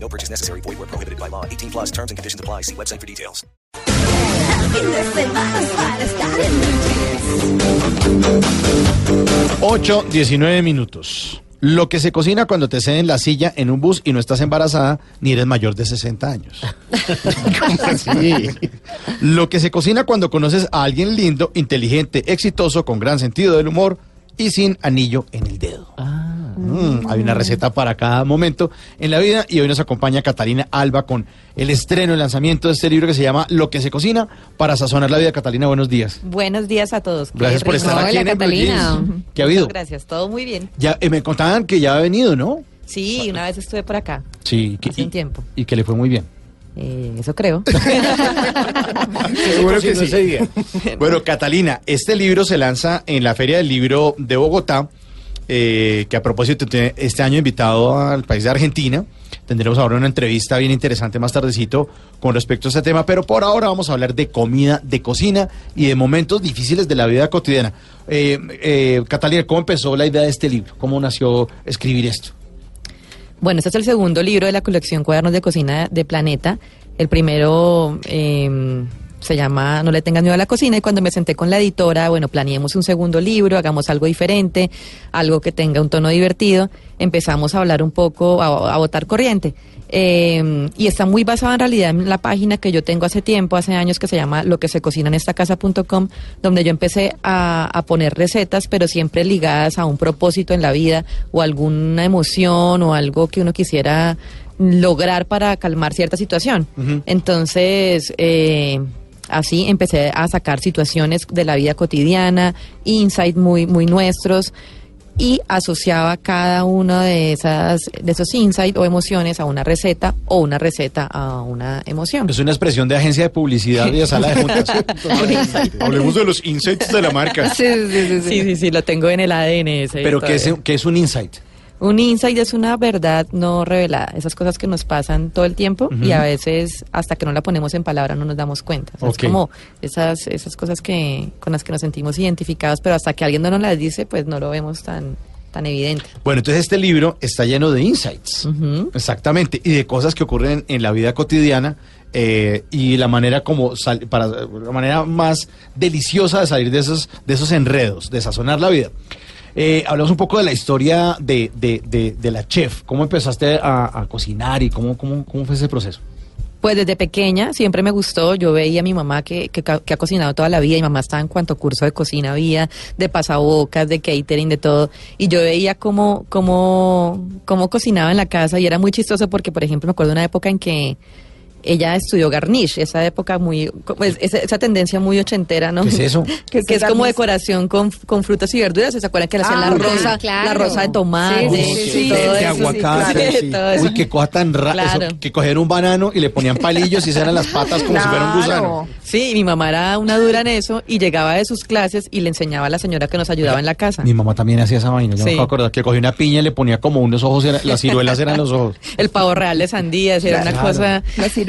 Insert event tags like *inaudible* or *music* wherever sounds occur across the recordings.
No purchase necessary. Void where prohibited by law. 18 plus terms and conditions apply. See website for details. Ocho, 19 minutos. Lo que se cocina cuando te ceden la silla en un bus y no estás embarazada ni eres mayor de 60 años. *laughs* ¿Cómo así? Lo que se cocina cuando conoces a alguien lindo, inteligente, exitoso, con gran sentido del humor y sin anillo en el dedo. Mm, hay una receta para cada momento en la vida y hoy nos acompaña Catalina Alba con el estreno, el lanzamiento de este libro que se llama Lo que se cocina para sazonar la vida. Catalina, buenos días. Buenos días a todos. Gracias Qué por estar aquí Hola, en Blue Catalina. Jeans. ¿Qué ha habido? Muchas gracias, todo muy bien. Ya, eh, me contaban que ya ha venido, ¿no? Sí, una vez estuve por acá, Sí, que, hace un tiempo. y que le fue muy bien. Eh, eso creo. *laughs* Seguro que sí. *laughs* Bueno, Catalina, este libro se lanza en la Feria del Libro de Bogotá, eh, que a propósito este año invitado al país de Argentina. Tendremos ahora una entrevista bien interesante más tardecito con respecto a este tema, pero por ahora vamos a hablar de comida, de cocina y de momentos difíciles de la vida cotidiana. Eh, eh, Catalina, ¿cómo empezó la idea de este libro? ¿Cómo nació escribir esto? Bueno, este es el segundo libro de la colección Cuadernos de Cocina de Planeta. El primero eh, se llama No le tengas miedo a la cocina y cuando me senté con la editora, bueno, planeemos un segundo libro, hagamos algo diferente, algo que tenga un tono divertido. Empezamos a hablar un poco, a, a botar corriente. Eh, y está muy basado en realidad en la página que yo tengo hace tiempo, hace años, que se llama lo que se cocina en esta casa.com, donde yo empecé a, a poner recetas, pero siempre ligadas a un propósito en la vida o alguna emoción o algo que uno quisiera lograr para calmar cierta situación. Entonces, eh, así empecé a sacar situaciones de la vida cotidiana, insights muy, muy nuestros y asociaba cada uno de esas de esos insights o emociones a una receta o una receta a una emoción. Es una expresión de agencia de publicidad y de sala de *laughs* juntas. Hablemos de los insights de la marca. Sí, sí, sí, lo tengo en el ADN ese. Pero ¿qué es, qué es un insight? Un insight es una verdad no revelada, esas cosas que nos pasan todo el tiempo y a veces hasta que no la ponemos en palabra no nos damos cuenta. O sea, Ok. Es como esas, esas cosas que con las que nos sentimos identificados, pero hasta que alguien no nos las dice, pues no lo vemos tan, tan evidente. Bueno, entonces este libro está lleno de insights. Exactamente. Y de cosas que ocurren en la vida cotidiana eh, y la manera como sal- para la manera más deliciosa de salir de esos, de esos enredos, de sazonar la vida. Eh, hablamos un poco de la historia de, de, de- de la chef. ¿Cómo empezaste a, cocinar y cómo, cómo, cómo fue ese proceso? Pues desde pequeña siempre me gustó. Yo veía a mi mamá que, que, que ha cocinado toda la vida. Mi mamá estaba en cuanto curso de cocina había, de pasabocas, de catering, de todo. Y yo veía cómo, cómo, cómo cocinaba en la casa y era muy chistoso porque, por ejemplo, me acuerdo de una época en que ella estudió garnish, esa época muy, esa, esa tendencia muy ochentera, ¿no? ¿Qué es eso? *laughs* que, que es como decoración con, con frutas y verduras. ¿Se acuerdan que le hacían Ah, la ok, rosa, claro. la rosa de tomate, Sí, sí, sí, todo de aguacate. *laughs* Uy, qué cosa tan rara. Claro. Que cogieron un banano y le ponían palillos y esas eran las patas como si fuera un gusano. Sí, y mi mamá era una dura en eso y llegaba de sus clases y le enseñaba a la señora que nos ayudaba en la casa. Mi mamá también hacía esa vaina. Yo me acordar que cogía una piña y le ponía como unos ojos, era- las ciruelas eran los ojos. El pavo real de sandías era una cosa.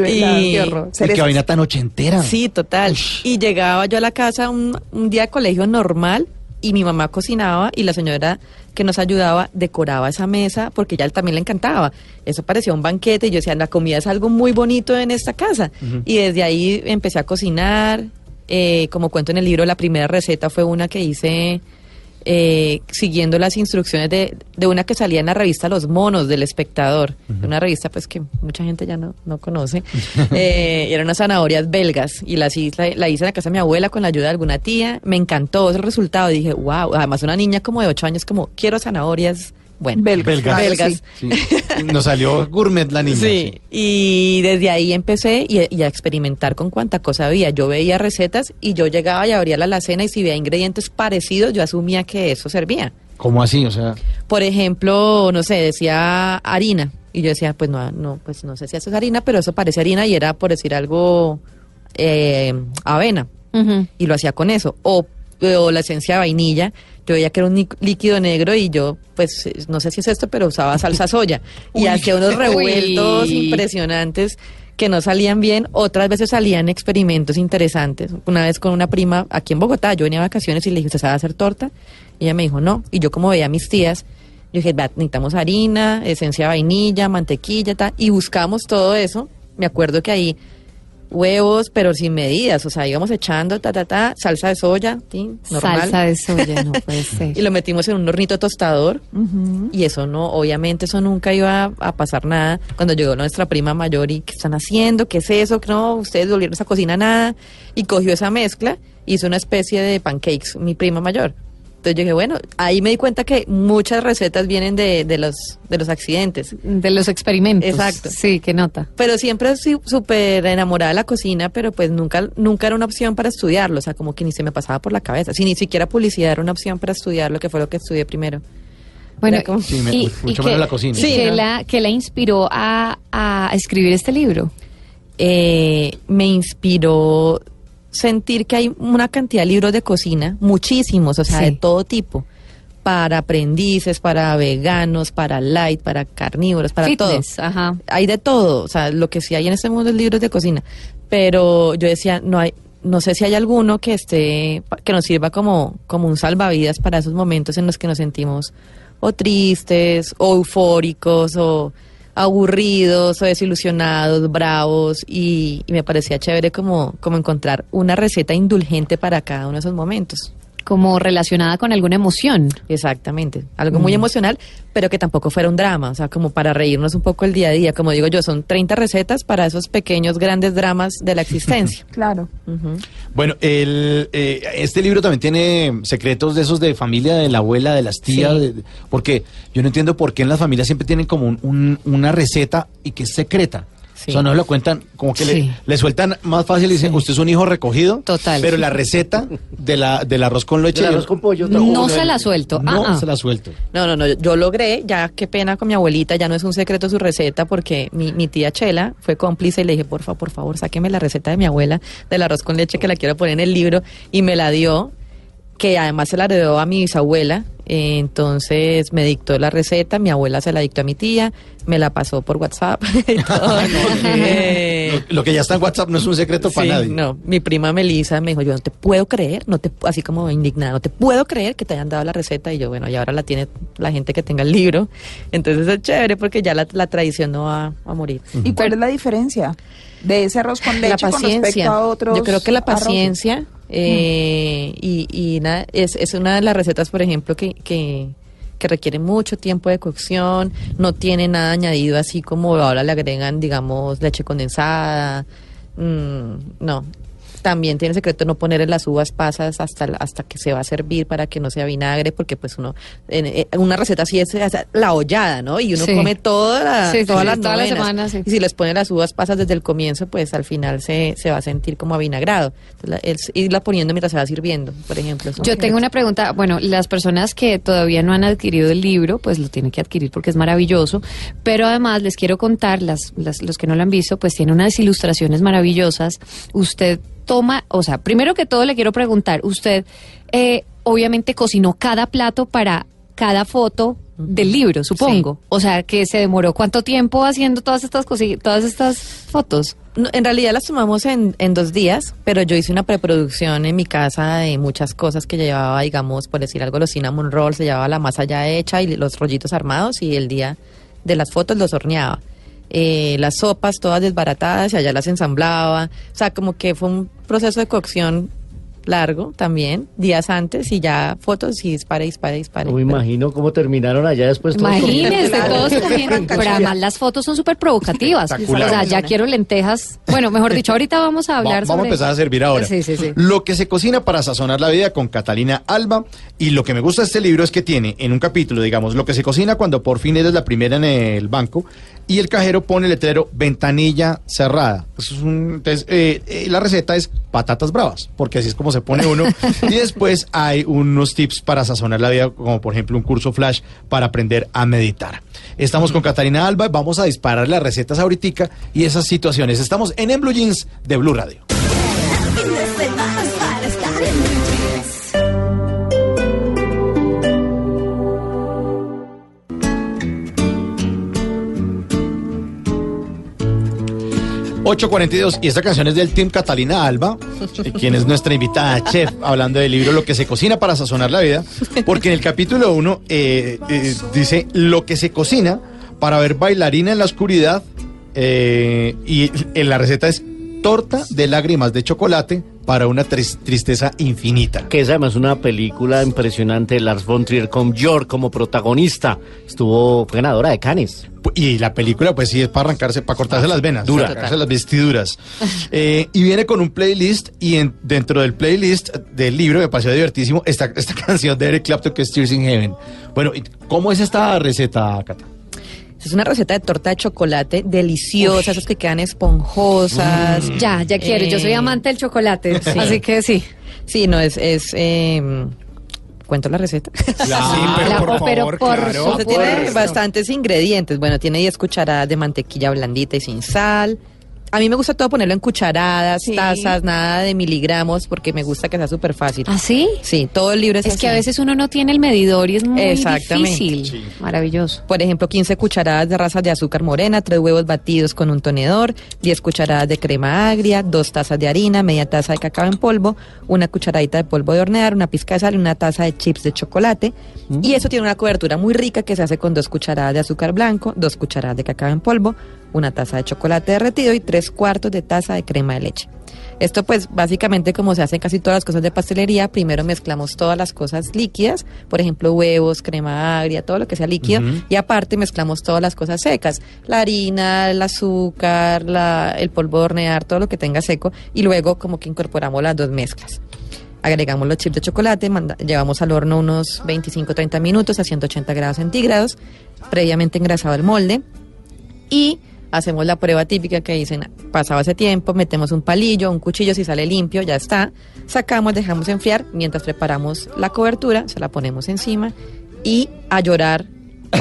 Y- qué horror. Qué vaina tan ochentera. Sí, total. Y llegaba yo a la casa un, un día de colegio normal y mi mamá cocinaba y la señora que nos ayudaba decoraba esa mesa porque ya también le encantaba. Eso parecía un banquete y yo decía, la comida es algo muy bonito en esta casa. Y desde ahí empecé a cocinar. Eh, como cuento en el libro, la primera receta fue una que hice eh, siguiendo las instrucciones de, de una que salía en la revista Los Monos del Espectador, una revista pues que mucha gente ya no, no conoce. *laughs* Eh, y eran unas zanahorias belgas y las hice, la, hice en la casa de mi abuela con la ayuda de alguna tía. Me encantó el resultado. Dije, wow, además una niña como de 8 años, como quiero zanahorias. Bueno, Belgas. Belgas. claro, Belgas. sí. Sí. Nos salió gourmet la niña. Sí, y desde ahí empecé y, y a experimentar con cuánta cosa había. Yo veía recetas y yo llegaba y abría la alacena y si veía ingredientes parecidos, yo asumía que eso servía. ¿Cómo así? O sea, Por ejemplo, no sé, decía harina. Y yo decía, pues no, no, pues no sé si eso es harina, pero eso parece harina y era por decir algo eh, avena y lo hacía con eso. O, o la esencia de vainilla, yo veía que era un líquido negro y yo, pues, no sé si es esto, pero usaba salsa soya. *laughs* y hacía unos *laughs* revueltos Uy. impresionantes que no salían bien. Otras veces salían experimentos interesantes. Una vez con una prima aquí en Bogotá, yo venía de vacaciones y le dije, ¿usted sabe hacer torta? Y ella me dijo, no. Y yo como veía a mis tías, yo dije, "Va, necesitamos harina, esencia de vainilla, mantequilla, tal. Y buscamos todo eso. Me acuerdo que ahí huevos, pero sin medidas, o sea, íbamos echando, ta, ta, ta, salsa de soya, tin, normal. Salsa de soya, no puede *laughs* ser. Y lo metimos en un hornito tostador. Y eso no, obviamente eso nunca iba a, pasar nada. Cuando llegó nuestra prima mayor y ¿qué están haciendo? ¿Qué es eso? Que no, ustedes volvieron a esa cocina nada. Y cogió esa mezcla, hizo una especie de pancakes, mi prima mayor. Entonces yo dije, bueno, ahí me di cuenta que muchas recetas vienen de, de los, de los accidentes. De los experimentos. Exacto. Sí, qué nota. Pero siempre súper enamorada de la cocina, pero pues nunca, nunca era una opción para estudiarlo, o sea, como que ni se me pasaba por la cabeza. Si ni siquiera publicidad era una opción para estudiarlo, que fue lo que estudié primero. Bueno, como- Sí, me- y, mucho y menos que, la cocina. Sí, que ¿no? la, que la inspiró a, a escribir este libro. eh, me inspiró sentir que hay una cantidad de libros de cocina, muchísimos, o sea, Sí. de todo tipo, para aprendices, para veganos, para light, para carnívoros, para Fitness, todo. ajá. Hay de todo, o sea, lo que sí hay en este mundo es libros de cocina, pero yo decía, no hay no sé si hay alguno que esté que nos sirva como como un salvavidas para esos momentos en los que nos sentimos o tristes, o eufóricos, o aburridos, o desilusionados, bravos, y, y me parecía chévere como, como encontrar una receta indulgente para cada uno de esos momentos. Como relacionada con alguna emoción. Exactamente, algo muy emocional, pero que tampoco fuera un drama, o sea, como para reírnos un poco el día a día, como digo yo, son 30 recetas para esos pequeños, grandes dramas de la existencia. *laughs* Claro. Bueno, el, eh, este libro también tiene secretos de esos de familia, de la abuela, de las tías, Sí. de- de- porque yo no entiendo por qué en las familias siempre tienen como un- un- una receta y que es secreta. Sí. O sea, no lo cuentan, como que Sí. le, le sueltan más fácil y dicen, usted es un hijo recogido. Total. Pero la receta de la, del arroz con leche. El arroz con pollo. No se la suelto. No Ah, ah. se la suelto. No, no, no, yo- logré, ya qué pena con mi abuelita, ya no es un secreto su receta, porque mi, mi tía Chela fue cómplice y le dije, por favor, por favor, sáqueme la receta de mi abuela del arroz con leche que la quiero poner en el libro, y me la dio, que además se la heredó a mi bisabuela, entonces me dictó la receta, mi abuela se la dictó a mi tía, me la pasó por WhatsApp *laughs* y todo. Eh, Lo, lo que ya está en WhatsApp no es un secreto para nadie. No, mi prima Melissa me dijo, yo no te puedo creer, no te, así como indignada, no te puedo creer que te hayan dado la receta. Y yo, bueno, y ahora la tiene la gente que tenga el libro. Entonces es chévere porque ya la, la tradición no va a morir. ¿Y cuál es la diferencia de ese arroz con leche La con respecto a otros Yo creo que la paciencia eh, y, y nada, es, es una de las recetas, por ejemplo, que, que, que requiere mucho tiempo de cocción, no tiene nada añadido así como ahora le agregan, digamos, leche condensada. mm, no. También tiene secreto no ponerle las uvas pasas hasta, hasta que se va a servir para que no sea vinagre, porque pues uno, en, eh, una receta así es, es la hollada, ¿no? Y uno Sí. come toda la, Sí, todas las toda la semana. Y si les pone las uvas pasas desde el comienzo, pues al final se, se va a sentir como avinagrado. Entonces, la- es irla poniendo mientras se va sirviendo, por ejemplo. Yo tengo una pregunta. Bueno, las personas que todavía no han adquirido el libro, pues lo tienen que adquirir porque es maravilloso. Pero además les quiero contar, las, las- los que no lo han visto, pues tiene unas ilustraciones maravillosas. Usted toma, o sea, primero que todo le quiero preguntar, usted eh, obviamente cocinó cada plato para cada foto del libro, supongo. O sea, que se demoró cuánto tiempo haciendo todas estas todas estas fotos. No, en realidad las tomamos en, en dos días, pero yo hice una preproducción en mi casa de muchas cosas que llevaba, digamos, por decir algo, los cinnamon rolls, se llevaba la masa ya hecha y los rollitos armados y el día de las fotos los horneaba. Eh, las sopas todas desbaratadas y allá las ensamblaba. O sea, como que fue un proceso de cocción largo también, días antes y ya fotos y dispare, dispare, dispare. No me imagino cómo terminaron allá después todos Imagínense, todos comiendo. *laughs* Pero además las fotos son súper provocativas. O sea, ya quiero lentejas. Bueno, mejor dicho, ahorita vamos a Va- hablar vamos a sobre... empezar a servir ahora. Sí, sí, sí. Lo que se cocina para sazonar la vida con Catalina Alba. Y lo que me gusta de este libro es que tiene en un capítulo, digamos, lo que se cocina cuando por fin eres la primera en el banco. Y el cajero pone el letrero ventanilla cerrada. Eso es un- entonces, eh, eh, la receta es patatas bravas, porque así es como se pone uno. y después hay unos tips para sazonar la vida, como por ejemplo un curso flash para aprender a meditar. Estamos con Catalina Alba, vamos a disparar las recetas ahorita y esas situaciones. Estamos en En Blue Jeans de Blue Radio. 8.42 y esta canción es del Team Catalina Alba, eh, quien es nuestra invitada chef, hablando del libro Lo que se cocina para sazonar la vida, porque en el capítulo 1 dice lo que se cocina para ver bailarina en la oscuridad eh, y en la receta es torta de lágrimas de chocolate para una tris- tristeza infinita. Que es además una película impresionante de Lars von Trier con Björk como protagonista. Estuvo ganadora de Cannes. Y la película, pues sí, es para arrancarse, para cortarse las venas, Dura. para arrancarse las vestiduras. *laughs* Eh, y viene con un playlist, y en- dentro del playlist del libro, me pareció divertísimo, esta, esta *laughs* canción de Eric Clapton que es Tears in Heaven. Bueno, ¿y ¿cómo es esta receta, Cata? Es una receta de torta de chocolate deliciosa, esas que quedan esponjosas. Ya, ya quiero. Yo soy Eh, amante del chocolate, sí. así que sí. Sí, no, es... es eh, ¿Cuento la receta? La- *laughs* o- pero por O sea, tiene bastantes ingredientes. Bueno, tiene 10 cucharadas de mantequilla blandita y sin sal. A mí me gusta todo ponerlo en cucharadas, Sí. tazas, nada de miligramos, porque me gusta que sea súper fácil. ¿Ah, sí? Sí, todo el libro es Es que a veces uno no tiene el medidor y es muy Exactamente. difícil. Maravilloso. Por ejemplo, 15 cucharadas de rasas de azúcar morena, 3 huevos batidos con un tenedor, 10 cucharadas de crema agria, 2 tazas de harina, media taza de cacao en polvo, una cucharadita de polvo de hornear, una pizca de sal y una taza de chips de chocolate. Y eso tiene una cobertura muy rica que se hace con 2 cucharadas de azúcar blanco, 2 cucharadas de cacao en polvo, una taza de chocolate derretido y 3 cuartos de taza de crema de leche. Esto pues básicamente como se hacen casi todas las cosas de pastelería, primero mezclamos todas las cosas líquidas, por ejemplo huevos, crema agria, todo lo que sea líquido, y aparte mezclamos todas las cosas secas, la harina, el azúcar, la- el polvo de hornear, todo lo que tenga seco, y luego como que incorporamos las dos mezclas. Agregamos los chips de chocolate, manda- llevamos al horno unos 25-30 minutos a 180 grados centígrados, previamente engrasado el molde, y hacemos la prueba típica que dicen, pasado ese tiempo, metemos un palillo, un cuchillo, si sale limpio, ya está, sacamos, dejamos enfriar, mientras preparamos la cobertura, se la ponemos encima y a llorar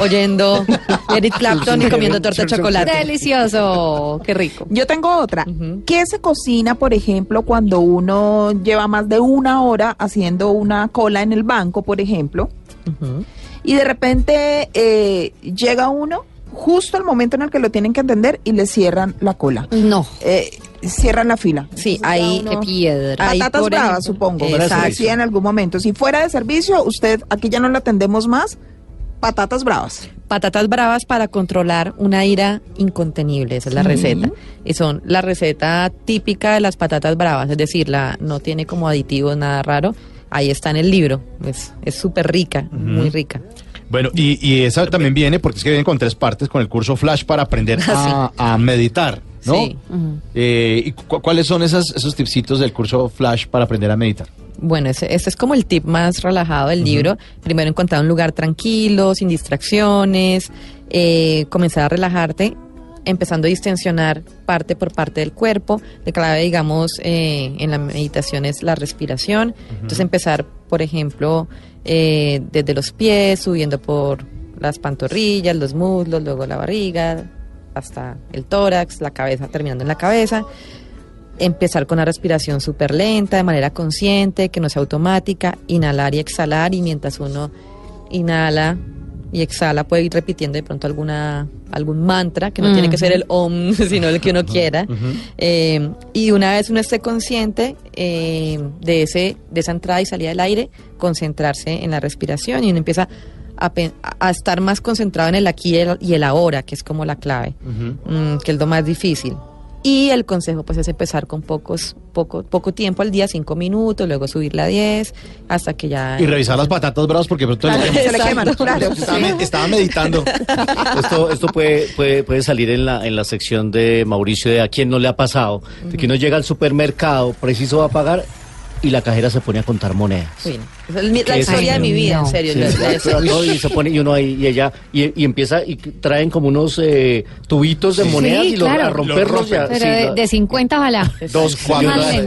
oyendo *laughs* Eric Clapton y comiendo torta de chocolate. Delicioso. Qué rico. Yo tengo otra. Ujú. ¿Qué se cocina, por ejemplo, cuando uno lleva más de una hora haciendo una cola en el banco, por ejemplo, y de repente eh, llega uno justo al momento en el que lo tienen que atender y le cierran la cola? No. Eh, cierran la fila. Sí, ahí Qué piedra. Patatas bravas, supongo. Exacto. Sí, en algún momento. Si fuera de servicio, usted, aquí ya no la atendemos más, patatas bravas. Patatas bravas para controlar una ira incontenible, esa es la receta. Y son la receta típica de las patatas bravas, es decir, la no tiene como aditivos, nada raro. Ahí está en el libro, es es súper rica, muy rica. Bueno, y, y esa también viene porque es que viene con tres partes con el curso Flash para aprender *laughs* a, a meditar, ¿no? Sí. Eh, ¿Y cu- cuáles son esas, esos tipsitos del curso Flash para aprender a meditar? Bueno, ese, ese es como el tip más relajado del libro. Primero encontrar un lugar tranquilo, sin distracciones, eh, comenzar a relajarte, empezando a distensionar parte por parte del cuerpo. La clave, digamos, eh, en la meditación es la respiración. Entonces empezar, por ejemplo, eh, desde los pies, subiendo por las pantorrillas, los muslos, luego la barriga, hasta el tórax, la cabeza, terminando en la cabeza. Empezar con una respiración súper lenta, de manera consciente, que no sea automática, inhalar y exhalar, y mientras uno inhala y exhala puede ir repitiendo de pronto alguna algún mantra, que no tiene que ser el om, *laughs* sino el que uno quiera. Eh, y una vez uno esté consciente eh, de, ese, de esa entrada y salida del aire, concentrarse en la respiración y uno empieza a, estar más concentrado en el aquí y el, y el ahora, que es como la clave, mm, que es lo más difícil. Y el consejo pues es empezar con pocos, poco, poco tiempo al día, cinco minutos, luego subirla a 10, hasta que ya... Y revisar las patatas bravas porque pronto Claro, se le queman, claro. estaba, me- estaba meditando. Esto, esto puede, puede, puede salir en la, en la sección de Mauricio de a quién no le ha pasado, de que uno llega al supermercado, preciso va a pagar y la cajera se pone a contar monedas. Uy, la historia de mi vida, no. en serio. Y se pone y uno ahí y ella y, y empieza y traen como unos eh, tubitos de monedas Sí, y los, claro. a romperlos Los ya, Pero sí, de, la- de 50, ojalá. *laughs* Dos, cuatro, seis.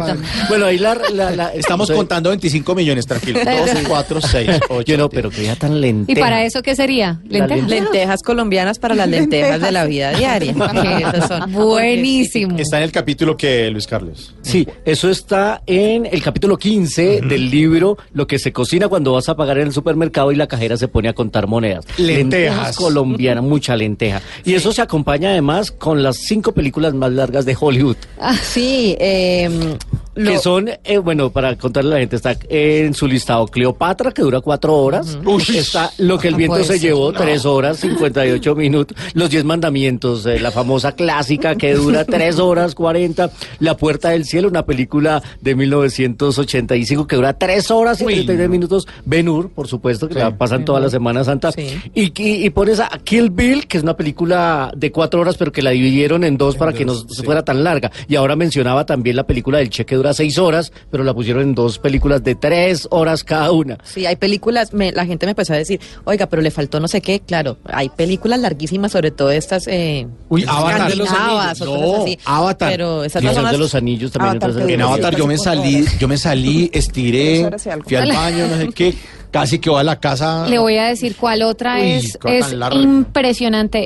bueno ahí la, la- la- Estamos contando 25 millones, tranquilo. 2, 4, 6, 8. yo no pero que ya tan lenta ¿Y para eso qué sería? ¿Lentejas? Lentejas colombianas para las lentejas de la vida diaria. *laughs* Son- *laughs* Buenísimo. Está en el capítulo que Luis Carlos. Sí, eso está en el capítulo 15 del libro Lo que se cocina cuando vas a pagar en el supermercado y la cajera se pone a contar monedas. Lentejas. colombiana, mucha lenteja. Y eso se acompaña además con las cinco películas más largas de Hollywood. Sí, eh, lo- Que son, eh, bueno, para contarle a la gente, está en su listado Cleopatra, que dura cuatro horas. Está Lo que el viento se ser, llevó, tres horas, 58 *laughs* minutos. Los diez mandamientos, eh, la famosa clásica que dura tres horas, 40. La puerta del cielo, una película de 1985 que dura tres horas y Uy, 33 no. minutos. Ben Hur, por supuesto, que Sí. la pasan toda la Semana Santa. Sí. Y, y, y pones a Kill Bill, que es una película de cuatro horas, pero que la dividieron en dos para que no sí. fuera tan larga. Y ahora mencionaba también la película del Che que dura seis horas, pero la pusieron en dos películas de tres horas cada una. Sí, hay películas, me- la gente me empezó a decir, oiga, pero le faltó no sé qué. Claro, hay películas larguísimas, sobre todo estas eh, Uy, Avatar. escandinavas o No, cosas así. Avatar. Pero esas no de los Anillos también. Avatar, En Avatar yo me salí, yo me salí, estiré, fui al baño, no sé qué, *laughs* casi que voy a la casa. Le voy a decir cuál otra Uy, es, es larga. impresionante.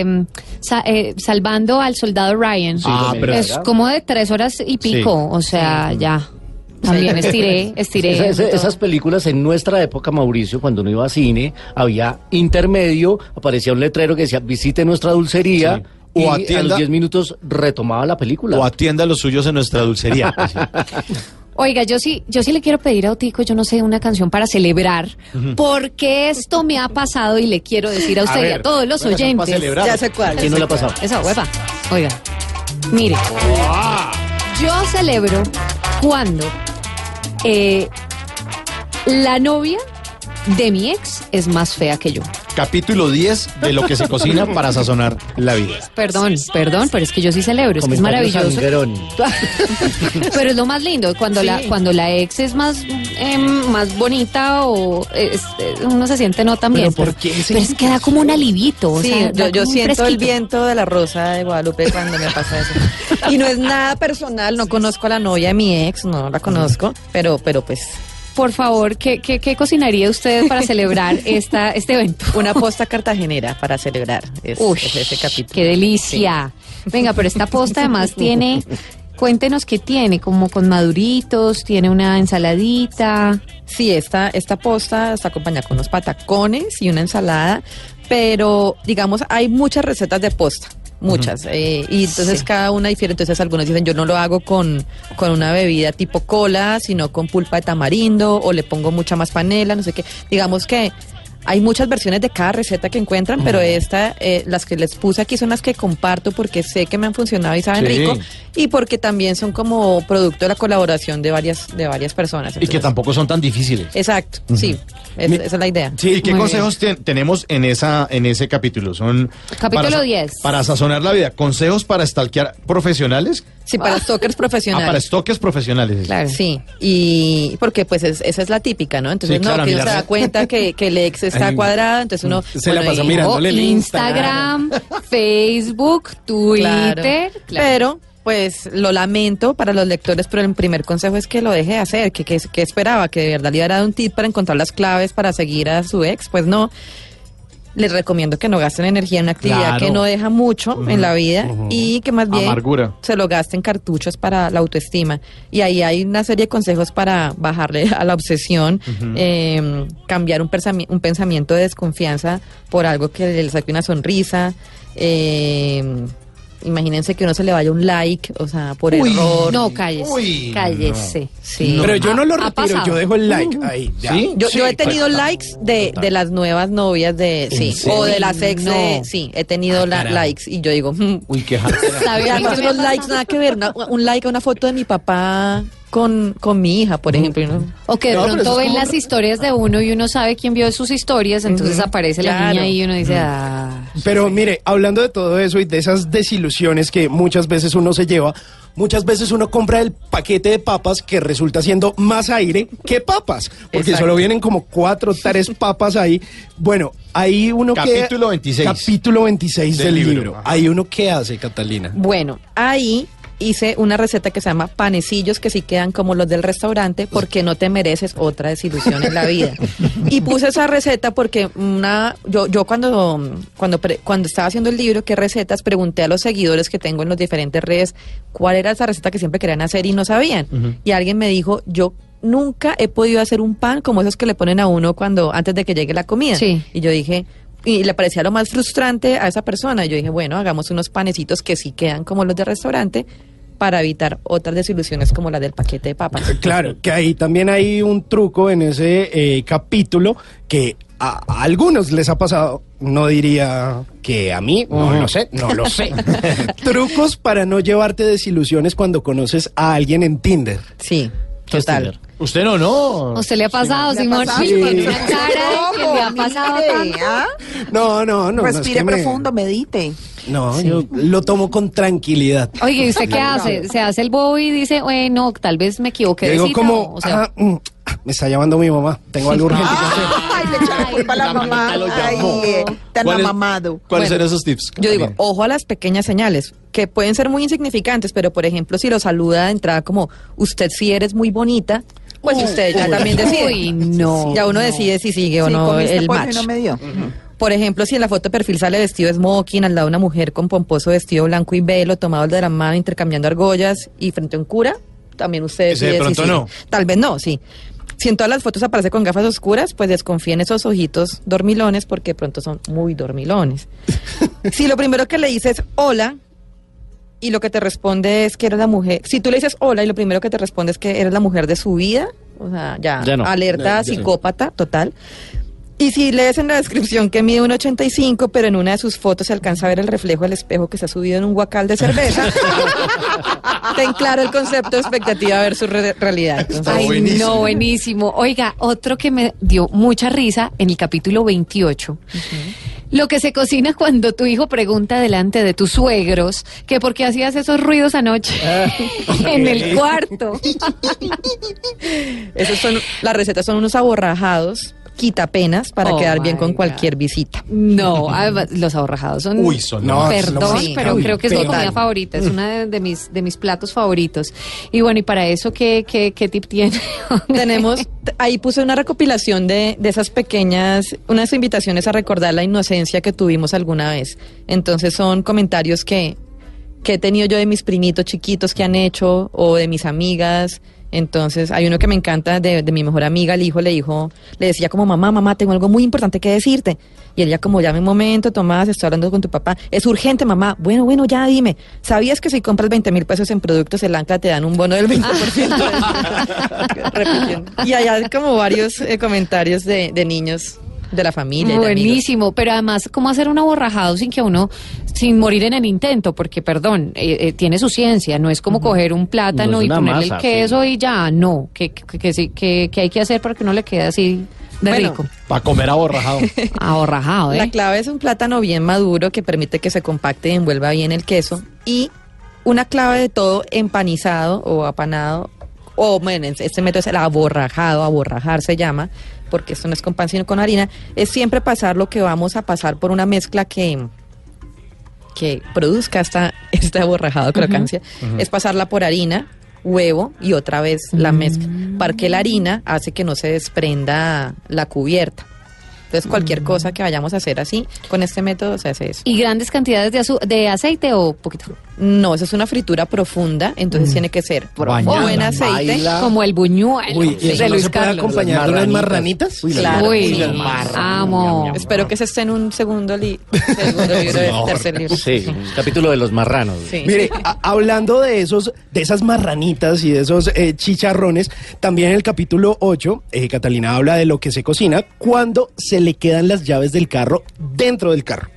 eh, sa- eh, salvando al soldado Ryan. Ah, pero- es como de tres horas y pico. O sea, ya. También estiré, *laughs* estiré. Esa- esa- todo. esas películas en nuestra época, Mauricio, cuando uno iba a cine, había intermedio, aparecía un letrero que decía visite nuestra dulcería. Sí. Y O a los 10 minutos retomaba la película. O atienda los suyos en nuestra dulcería. *laughs* Oiga, yo sí, yo sí le quiero pedir a Otico, yo no sé, una canción para celebrar, porque esto me ha pasado y le quiero decir a usted y ver, a todos los para oyentes. celebrar. Ya sé cuál. ¿Quién no le ha pasado? Esa huepa. Oiga, mire. Yo celebro cuando eh, la novia de mi ex es más fea que yo. Capítulo 10 de lo que se cocina para sazonar la vida. Perdón, perdón, pero es que yo sí celebro, es que es maravilloso. *laughs* Pero es lo más lindo cuando la cuando la ex es más em, más bonita o es- es- uno se siente no tan bien. ¿por Pero, qué ese- pero es que da como un alivito. o Sí, sea, yo, siento el viento de la rosa de Guadalupe cuando me pasa eso. *laughs* Y no es nada personal, no conozco a la novia de mi ex, no la conozco, pero, pero pues Por favor, ¿qué, qué, qué cocinaría usted para *laughs* celebrar esta, este evento? una posta cartagenera para celebrar es, Uy, es ese capítulo. qué delicia. Venga, pero esta posta además *laughs* tiene, cuéntenos qué tiene, como con maduritos, tiene una ensaladita. Sí, esta, esta posta está acompañada con unos patacones y una ensalada, pero digamos, hay muchas recetas de posta. Muchas. eh, y entonces Sí. cada una difiere. Entonces algunos dicen, yo no lo hago con, con una bebida tipo cola, sino con pulpa de tamarindo, o le pongo mucha más panela, no sé qué. Digamos que hay muchas versiones de cada receta que encuentran, pero esta, eh, las que les puse aquí son las que comparto porque sé que me han funcionado y saben Sí. rico, y porque también son como producto de la colaboración de varias, de varias personas. Y que tampoco son tan difíciles. Exacto, sí, es- Mi- esa es la idea. Sí, ¿y qué Muy consejos te- tenemos en esa en ese capítulo? Son Capítulo para sa- 10. Para sazonar la vida, consejos para stalkear profesionales, Sí, para stalkers ah, profesionales. para stalkers profesionales. Claro. Sí, y porque pues es- esa es la típica, ¿no? Entonces Sí, claro, no, que uno se da cuenta que, que el ex está cuadrado, entonces uno... se la pasa y- mirándole el Instagram, *laughs* Facebook, Claro. Twitter. claro. Pero, pues lo lamento para los lectores, pero el primer consejo es que lo deje de hacer, que, que, que esperaba, que de verdad le iba a dar un tip para encontrar las claves para seguir a su ex, pues no. Les recomiendo que no gasten energía en una actividad Claro. que no deja mucho en la vida y que más bien Amargura. se lo gasten cartuchos para la autoestima. Y ahí hay una serie de consejos para bajarle *laughs* a la obsesión, eh, cambiar un, un pensamiento de desconfianza por algo que le saque una sonrisa. eh, imagínense que uno se le vaya un like, o sea, por Uy. error. No, cállese. Uy, cállese. Sí. Pero yo no lo retiro, yo dejo el like ahí. ya. ¿Sí? Yo, yo he tenido likes de, de las nuevas novias de sí serio? o de las ex de sí he tenido la- caramba. likes y yo digo mm, Uy, qué jartera. ¿Sabe y a mí además qué me unos pasa? likes nada que ver una- un like a una foto de mi papá con, con mi hija por ejemplo O que de No, pronto ven como- las historias de uno y uno sabe quién vio sus historias, entonces aparece la claro. niña ahí y uno dice, ah. Pero mire, hablando de todo eso y de esas desilusiones que muchas veces uno se lleva, muchas veces uno compra el paquete de papas que resulta siendo más aire que papas, porque Exacto. solo vienen como cuatro, tres *laughs* papas ahí. Bueno, ahí uno que... Capítulo 26. Capítulo 26 del, Del libro. libro. Ahí uno qué hace, Catalina. Bueno, ahí hice una receta que se llama panecillos que sí quedan como los del restaurante porque no te mereces otra desilusión en la vida. *laughs* Y puse esa receta porque una yo yo cuando cuando pre- cuando estaba haciendo el libro qué recetas pregunté a los seguidores que tengo en las diferentes redes cuál era esa receta que siempre querían hacer y no sabían. Y alguien me dijo, "Yo nunca he podido hacer un pan como esos que le ponen a uno cuando antes de que llegue la comida." Sí. Y yo dije, y le parecía lo más frustrante a esa persona. Yo dije, bueno, hagamos unos panecitos que sí quedan como los de restaurante para evitar otras desilusiones como la del paquete de papas. Claro, que ahí también hay un truco en ese eh, capítulo que a, a algunos les ha pasado, no diría que a mí, no lo sé, no lo sé. *laughs* Trucos para no llevarte desilusiones cuando conoces a alguien en Tinder. Sí, ¿Qué. Tinder? Usted no, no. ¿A usted le ha pasado, ¿Le ha Simón? pasado? Sí, Sí. una cara de que le ha pasado tanto. ¿ah? No, no, no. no es Respire me- profundo, medite. No, yo lo tomo con tranquilidad. Oye, ¿y usted qué hace? ¿Se hace el bobo y dice, bueno, tal vez me equivoqué digo como, o- sea, ah, mm, me está llamando mi mamá, tengo algo urgente que hacer. Culpa a la La mamá. Ay, eh, tan ¿Cuál es- amamado. ¿Cuáles Bueno, son esos tips? Yo digo, ojo a las pequeñas señales, que pueden ser muy insignificantes, pero por ejemplo, si lo saluda de entrada como, usted sí eres muy bonita, pues usted ya también decide. Uy, no. Ya uno decide si sigue o Sí, no comiste el match. no me dio. Por ejemplo, si en la foto de perfil sale vestido de smoking, al lado de una mujer con pomposo vestido blanco y velo, tomados de la mano, intercambiando argollas y frente a un cura, también usted Ese de decide si pronto sigue. no. Tal vez no, sí. Si en todas las fotos aparece con gafas oscuras, pues desconfíen esos ojitos dormilones porque de pronto son muy dormilones. *laughs* si lo primero que le dices es hola y lo que te responde es que eres la mujer, si tú le dices hola y lo primero que te responde es que eres la mujer de su vida, o sea, ya, Ya no. alerta Ya, ya. psicópata total. Y si lees en la descripción que mide 1,85, pero en una de sus fotos se alcanza a ver el reflejo del espejo que se ha subido en un guacal de cerveza, *laughs* ten claro el concepto de expectativa versus re- realidad. Entonces, Ay, buenísimo. no, buenísimo. Oiga, otro que me dio mucha risa en el capítulo 28. Lo que se cocina cuando tu hijo pregunta delante de tus suegros que por qué hacías esos ruidos anoche *laughs* en el cuarto. esos son, las recetas son unos aborrajados, quitapenas, para Oh, quedar bien con God. cualquier visita. No, además, los ahorrajados son... Uy, son No, Perdón, Sí, pero uy, creo que es mi comida favorita, es una de, de mis de mis platos favoritos. Y bueno, y para eso qué qué, qué tip tiene? *laughs* Tenemos, ahí puse una recopilación de, de esas pequeñas, unas invitaciones a recordar la inocencia que tuvimos alguna vez. Entonces son comentarios que, que he tenido yo de mis primitos chiquitos que han hecho o de mis amigas. Entonces hay uno que me encanta de, de mi mejor amiga, el hijo le dijo, le decía como mamá, mamá, tengo algo muy importante que decirte. Y ella como, llame un momento, Tomás, estoy hablando con tu papá. Es urgente, mamá. Bueno, bueno, ya dime. ¿Sabías que si compras 20 mil pesos en productos, el Ancla te dan un bono del 20%? *laughs* Repitiendo. Y allá hay como varios eh, comentarios de, de niños de la familia. y de amigos. Buenísimo, pero además, ¿cómo hacer un aborrajado sin que uno, sin morir en el intento? Porque, perdón, eh, eh, tiene su ciencia, no es como coger un plátano No y ponerle masa, el queso sí. y ya, no, que, que, que, sí, que, que hay que hacer para que uno le quede así de Bueno, rico. Para comer aborrajado. *laughs* Aborrajado, ¿eh? La clave es un plátano bien maduro que permite que se compacte y envuelva bien el queso. Y una clave de todo empanizado o apanado, o bueno, este método es el aborrajado, aborrajar se llama, porque esto no es con pan sino con harina, es siempre pasar lo que vamos a pasar por una mezcla que que produzca esta, *laughs* este aborrajado crocancia, es pasarla por harina, huevo y otra vez la mezcla, porque la harina hace que no se desprenda la cubierta. Entonces cualquier cosa que vayamos a hacer así, con este método se hace eso. ¿Y grandes cantidades de, azu- de aceite o poquito? No, eso es una fritura profunda, entonces tiene que ser Bañada, buen aceite. baila. Como el buñuelo Uy, ¿y de eso no Luis se puede Carlos. acompañar con las marranitas? Uy, Claro. Uy, Uy, las amo. Espero que ese esté en un segundo, li- *laughs* segundo libro, del tercer libro. Sí, un capítulo de los marranos. Sí. Mire, hablando de esos, de esas marranitas y de esos eh, chicharrones, también en el capítulo 8, eh, Catalina habla de lo que se cocina cuando se le quedan las llaves del carro dentro del carro.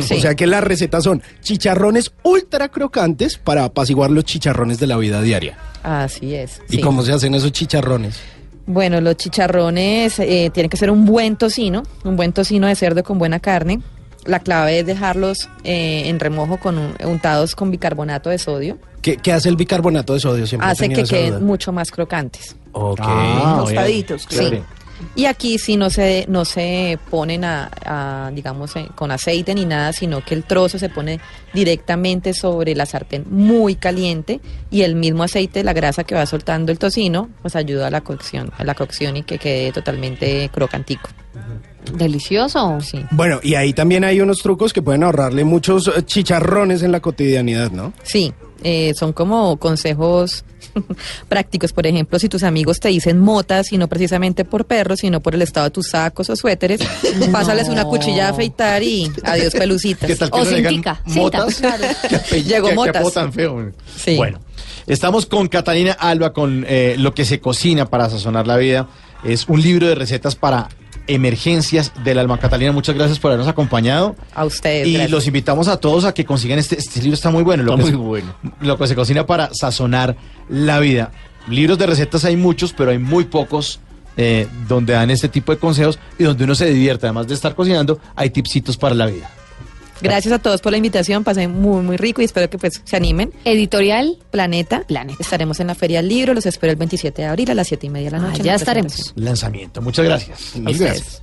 Sí. *laughs* O sea que las recetas son chicharrones ultra crocantes para apaciguar los chicharrones de la vida diaria. Así es. ¿Y sí. cómo se hacen esos chicharrones? Bueno, los chicharrones eh, tienen que ser un buen tocino, un buen tocino de cerdo con buena carne. la clave es dejarlos eh, en remojo con un- untados con bicarbonato de sodio. ¿Qué, qué hace el bicarbonato de sodio? Siempre Hace que duda. queden mucho más crocantes. Ok. Ah, Tostaditos, bien. claro. Y aquí sí no se, no se ponen a, digamos, eh, con aceite ni nada, sino que el trozo se pone directamente sobre la sartén muy caliente y el mismo aceite, la grasa que va soltando el tocino, pues ayuda a la cocción, a la cocción y que quede totalmente crocantico. Delicioso. Sí. Bueno, y ahí también hay unos trucos que pueden ahorrarle muchos eh, chicharrones en la cotidianidad, ¿no? Sí, eh, son como consejos *laughs* prácticos. Por ejemplo, si tus amigos te dicen motas, y no precisamente por perros, sino por el estado de tus sacos o suéteres, *laughs* pásales una cuchilla a afeitar y adiós pelucitas. ¿Qué tal que O cintica, motas? cinta. *laughs* ¿Qué apellido- Llegó motas. tan feo. Sí. Bueno, estamos con Catalina Alba con eh, lo que se cocina para sazonar la vida. Es un libro de recetas para emergencias del alma. Catalina, muchas gracias por habernos acompañado. A ustedes. Y gracias. los invitamos a todos a que consigan este, este libro, está muy bueno. Lo Está que muy se- bueno. Lo que se cocina para sazonar la vida. Libros de recetas hay muchos, pero hay muy pocos eh, donde dan este tipo de consejos y donde uno se divierte. Además de estar cocinando, hay tipsitos para la vida. Gracias a todos por la invitación, pasé muy, muy rico y espero que pues se animen. Editorial. Planeta. Planeta. Estaremos en la Feria del Libro, los espero el 27 de abril a las 7 y media de la noche. Ah, en ya la estaremos. Lanzamiento. Muchas gracias. Ustedes. gracias.